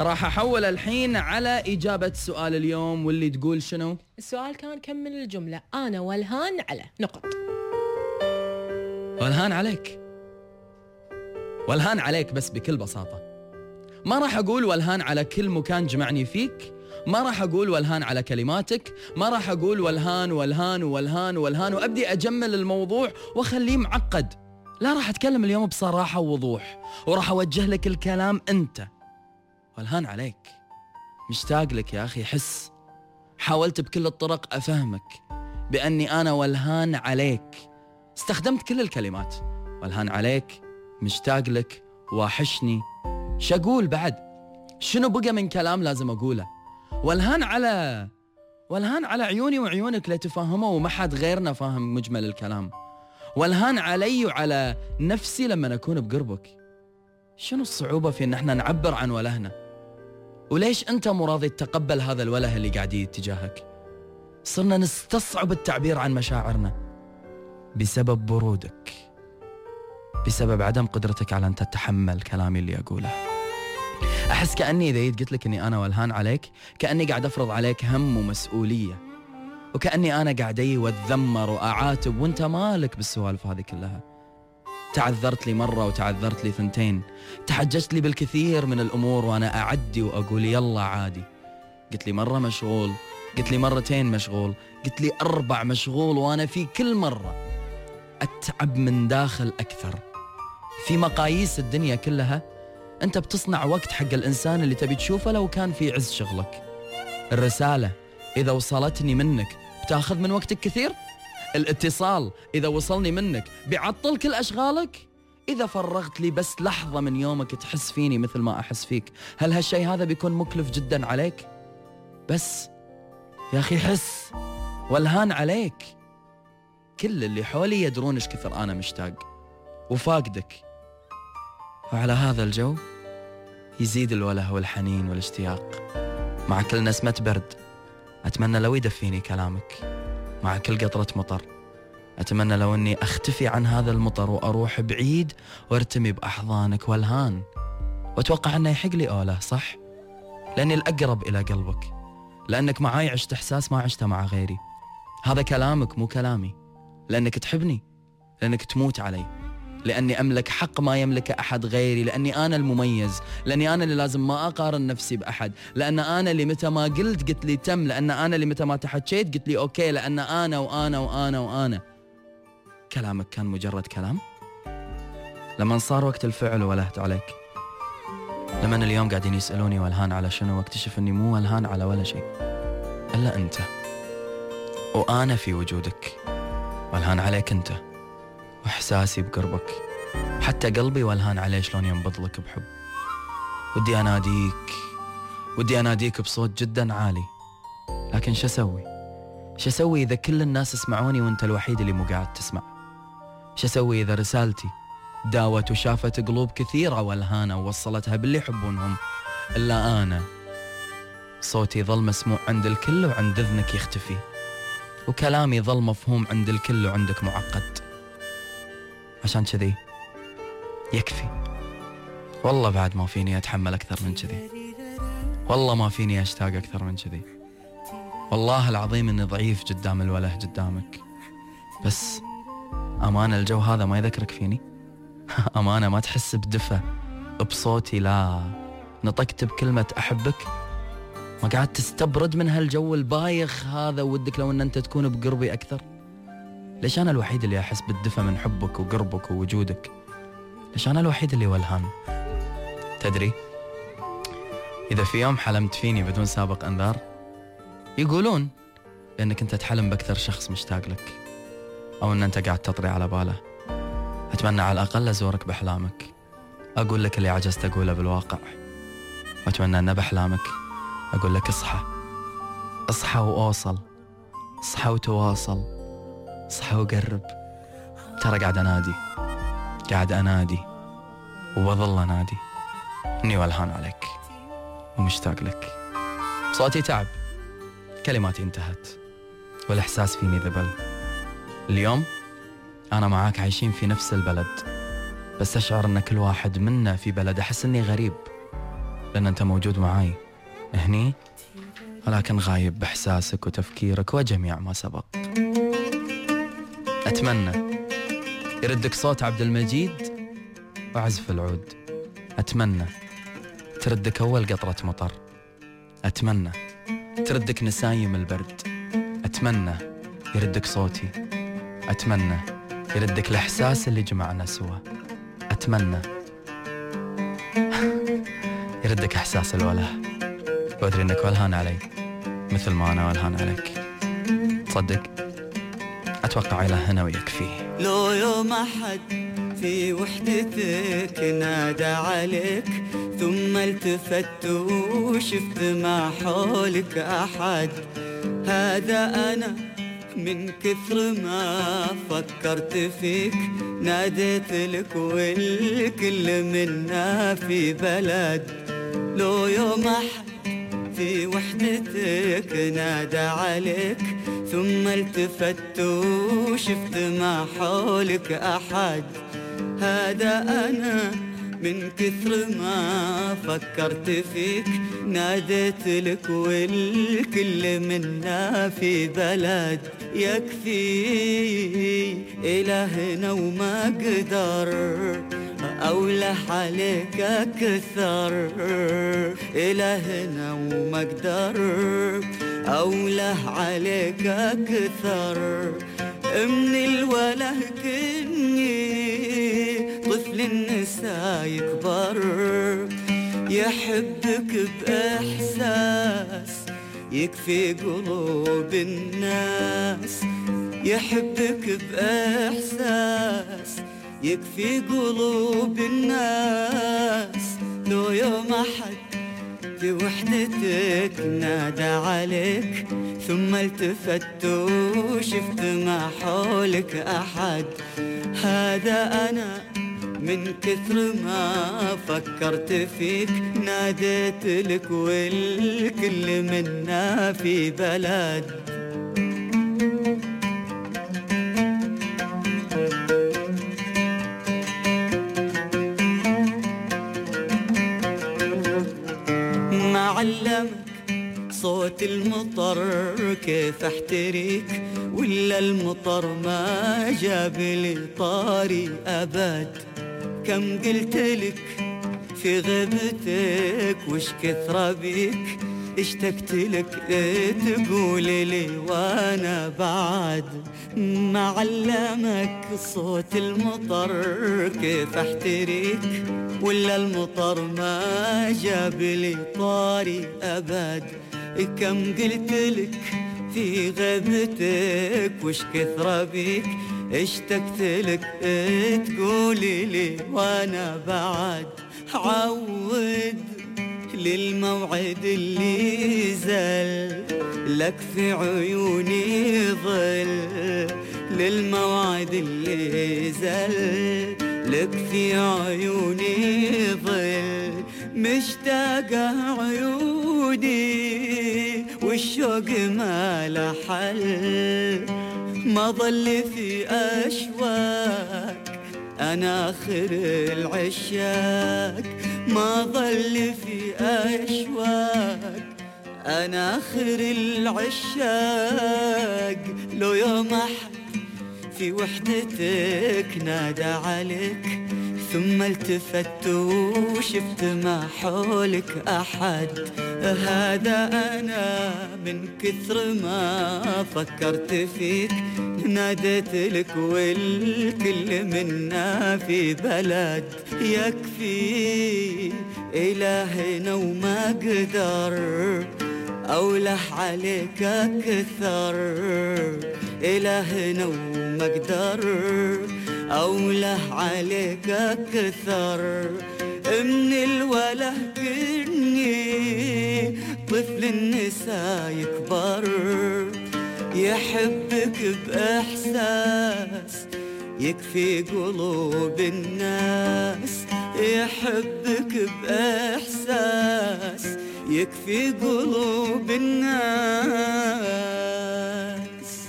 راح أحول الحين على إجابة سؤال اليوم واللي تقول شنو؟ السؤال كان كمل الجملة؟ أنا ولهان على. نقط. ولهان عليك. ولهان عليك بس بكل بساطة. ما راح أقول ولهان على كل مكان جمعني فيك. ما راح أقول ولهان على كلماتك. ما راح أقول ولهان ولهان ولهان والهان وأبدي أجمل الموضوع وأخليه معقد. لا راح أتكلم اليوم بصراحة ووضوح وراح أوجه لك الكلام أنت. والهان عليك. مشتاق لك يا أخي حس. حاولت بكل الطرق أفهمك بأني أنا والهان عليك. استخدمت كل الكلمات. والهان عليك مشتاق لك واحشني. شقول بعد؟ شنو بقى من كلام لازم أقوله؟ والهان على والهان على عيوني وعيونك لتفهموا وما حد غيرنا فاهم مجمل الكلام. والهان علي وعلى نفسي لما أكون بقربك. شنو الصعوبة في إن إحنا نعبر عن ولهنا؟ وليش أنت مو راضي تتقبل هذا الوله اللي قاعد يجي تجاهك صرنا نستصعب التعبير عن مشاعرنا بسبب برودك بسبب عدم قدرتك على أن تتحمل كلامي اللي أقوله. أحس كأني إذا جيت قلت لك أني أنا والهان عليك كأني قاعد أفرض عليك هم ومسؤولية وكأني أنا قاعد أي وأتذمر وأعاتب وأنت مالك بالسوالف هذه كلها. تعذرت لي مرة وتعذرت لي ثنتين. تحججت لي بالكثير من الأمور وأنا أعدي وأقول يلا عادي. قلت لي مرة مشغول قلت لي مرتين مشغول قلت لي أربع مشغول وأنا في كل مرة أتعب من داخل أكثر. في مقاييس الدنيا كلها أنت بتصنع وقت حق الإنسان اللي تبي تشوفه لو كان في عز شغلك. الرسالة إذا وصلتني منك بتأخذ من وقتك كثير؟ الاتصال إذا وصلني منك بيعطل كل أشغالك؟ إذا فرغت لي بس لحظة من يومك تحس فيني مثل ما أحس فيك هل هالشيء هذا بيكون مكلف جدا عليك؟ بس يا أخي حس والهان عليك. كل اللي حولي يدرون إيش كثر أنا مشتاق وفاقدك. وعلى هذا الجو يزيد الوله والحنين والاشتياق. مع كل نسمة برد أتمنى لو يدفيني كلامك. مع كل قطرة مطر. أتمنى لو أني أختفي عن هذا المطر وأروح بعيد وأرتمي بأحضانك والهان. وأتوقع أنه يحق لي أوله صح؟ لأني الأقرب إلى قلبك. لأنك معاي عشت إحساس ما عشته مع غيري. هذا كلامك مو كلامي. لأنك تحبني. لأنك تموت علي. لأني أملك حق ما يملك أحد غيري لأني أنا المميز لأني أنا اللي لازم ما أقارن نفسي بأحد لأن أنا اللي متى ما قلت قلت لي تم لأن أنا اللي متى ما حكيت قلت لي okay لأن أنا وأنا وأنا وأنا. كلامك كان مجرد كلام؟ لما صار وقت الفعل ولهت عليك. لما اليوم قاعدين يسألوني ولهان على شنو واكتشف أني مو ولهان على ولا شيء. إلا أنت. وأنا في وجودك. والهان عليك أنت. وإحساسي بقربك. حتى قلبي والهان عليه شلون ينبض لك بحب. ودي أناديك ودي أناديك بصوت جدا عالي. لكن شو أسوي؟ شو أسوي إذا كل الناس يسمعوني وأنت الوحيد اللي مو قاعد تسمع؟ شو أسوي إذا رسالتي داوت وشافت قلوب كثيرة والهانة ووصلتها باللي يحبونهم؟ إلا أنا. صوتي ظل مسموع عند الكل وعند إذنك يختفي. وكلامي ظل مفهوم عند الكل وعندك معقد. عشان كذي. يكفي. والله بعد ما فيني أتحمل أكثر من كذي. والله ما فيني أشتاق أكثر من كذي. والله العظيم إني ضعيف قدام الوله قدامك. بس أمانة الجو هذا ما يذكرك فيني؟ أمانة ما تحس بدفى. بصوتي لا. نطقت بكلمة أحبك. ما قاعد تستبرد من هالجو البايخ هذا. ودك لو إن أنت تكون بقربي أكثر. ليش أنا الوحيد اللي أحس بالدفى من حبك وقربك ووجودك؟ ليش أنا الوحيد اللي ولهان تدري؟ إذا في يوم حلمت فيني بدون سابق أنذار يقولون بأنك أنت تحلم بأكثر شخص مشتاق لك أو أن أنت قاعد تطري على باله. أتمنى على الأقل أزورك بأحلامك. أقول لك اللي عجزت أقوله بالواقع. وأتمنى أن بأحلامك أقول لك اصحى. اصحى وأوصل. اصحى وتواصل. اصحى وقرب. ترى قاعد أنادي. قاعد أنادي. وبظل أنادي. إني والهان عليك. ومشتاق لك. صوتي تعب. كلماتي انتهت. والإحساس فيني ذبل. اليوم أنا معاك عايشين في نفس البلد. بس أشعر إن كل واحد منا في بلد. أحس إني غريب. لأن أنت موجود معاي. هني. ولكن غايب بإحساسك وتفكيرك وجميع ما سبق. أتمنى يردك صوت عبد المجيد وعزف العود. أتمنى تردك أول قطرة مطر. أتمنى تردك نسايم البرد. أتمنى يردك صوتي. أتمنى يردك الإحساس اللي جمعنا سوا. أتمنى يردك إحساس الوله. وأدري إنك ولهان علي. مثل ما أنا ولهان عليك. تصدق أتوقع إلى هنا ويكفيه لو يوم أحد في وحدتك نادى عليك ثم التفت وشفت ما حولك أحد. هذا أنا من كثر ما فكرت فيك. ناديت لك والكل منا في بلد. لو يوم أحد في وحدتك نادى عليك ثم التفت وشفت ما حولك أحد. هذا أنا من كثر ما فكرت فيك. ناديت لك والكل منا في بلد يكفي. إلهنا وما قدر أوله عليك أكثر. إلهنا وما قدر أوله عليك أكثر. من الوله كني طفل النساء يكبر. يحبك بإحساس. يكفي قلوب الناس. يحبك بإحساس. يكفي قلوب الناس لو يوم أحد في وحدتك نادى عليك ثم التفت وشفت ما حولك أحد. هذا أنا من كثر ما فكرت فيك ناديت لك والكل منا في بلد. المطر كيف احتريك؟ ولا المطر ما جاب لي طاري أبد؟ كم قلت لك في غيبتك وش كثر بيك؟ اشتقت لك تقولي لي وأنا بعد. ما علمك صوت المطر كيف احتريك؟ ولا المطر ما جاب لي طاري أبد؟ كم قلت لك في غيبتك وش كثر بيك؟ اشتقت لك تقولي لي وأنا بعد. عود للموعد اللي زل. لك في عيوني ظل. للموعد اللي زل. لك في عيوني ظل. مشتاقة عيوني والشوق ما له حل. ما ظل في أشواك أنا آخر العشاق. ما ظل في أشواك أنا آخر العشاق. لو يوم أحد في وحدتك نادى عليك. ثم التفت وشفت ما حولك أحد. هذا أنا من كثر ما فكرت فيك. ناديت لك والكل منا في بلد. يكفي إلهنا وما قدر. أوله عليك أكثر. إلهنا وما قدر. أوله عليك أكثر من الوله كني طفل النساء يكبر يحبك بإحساس يكفي قلوب الناس يحبك بإحساس يكفي قلوب الناس.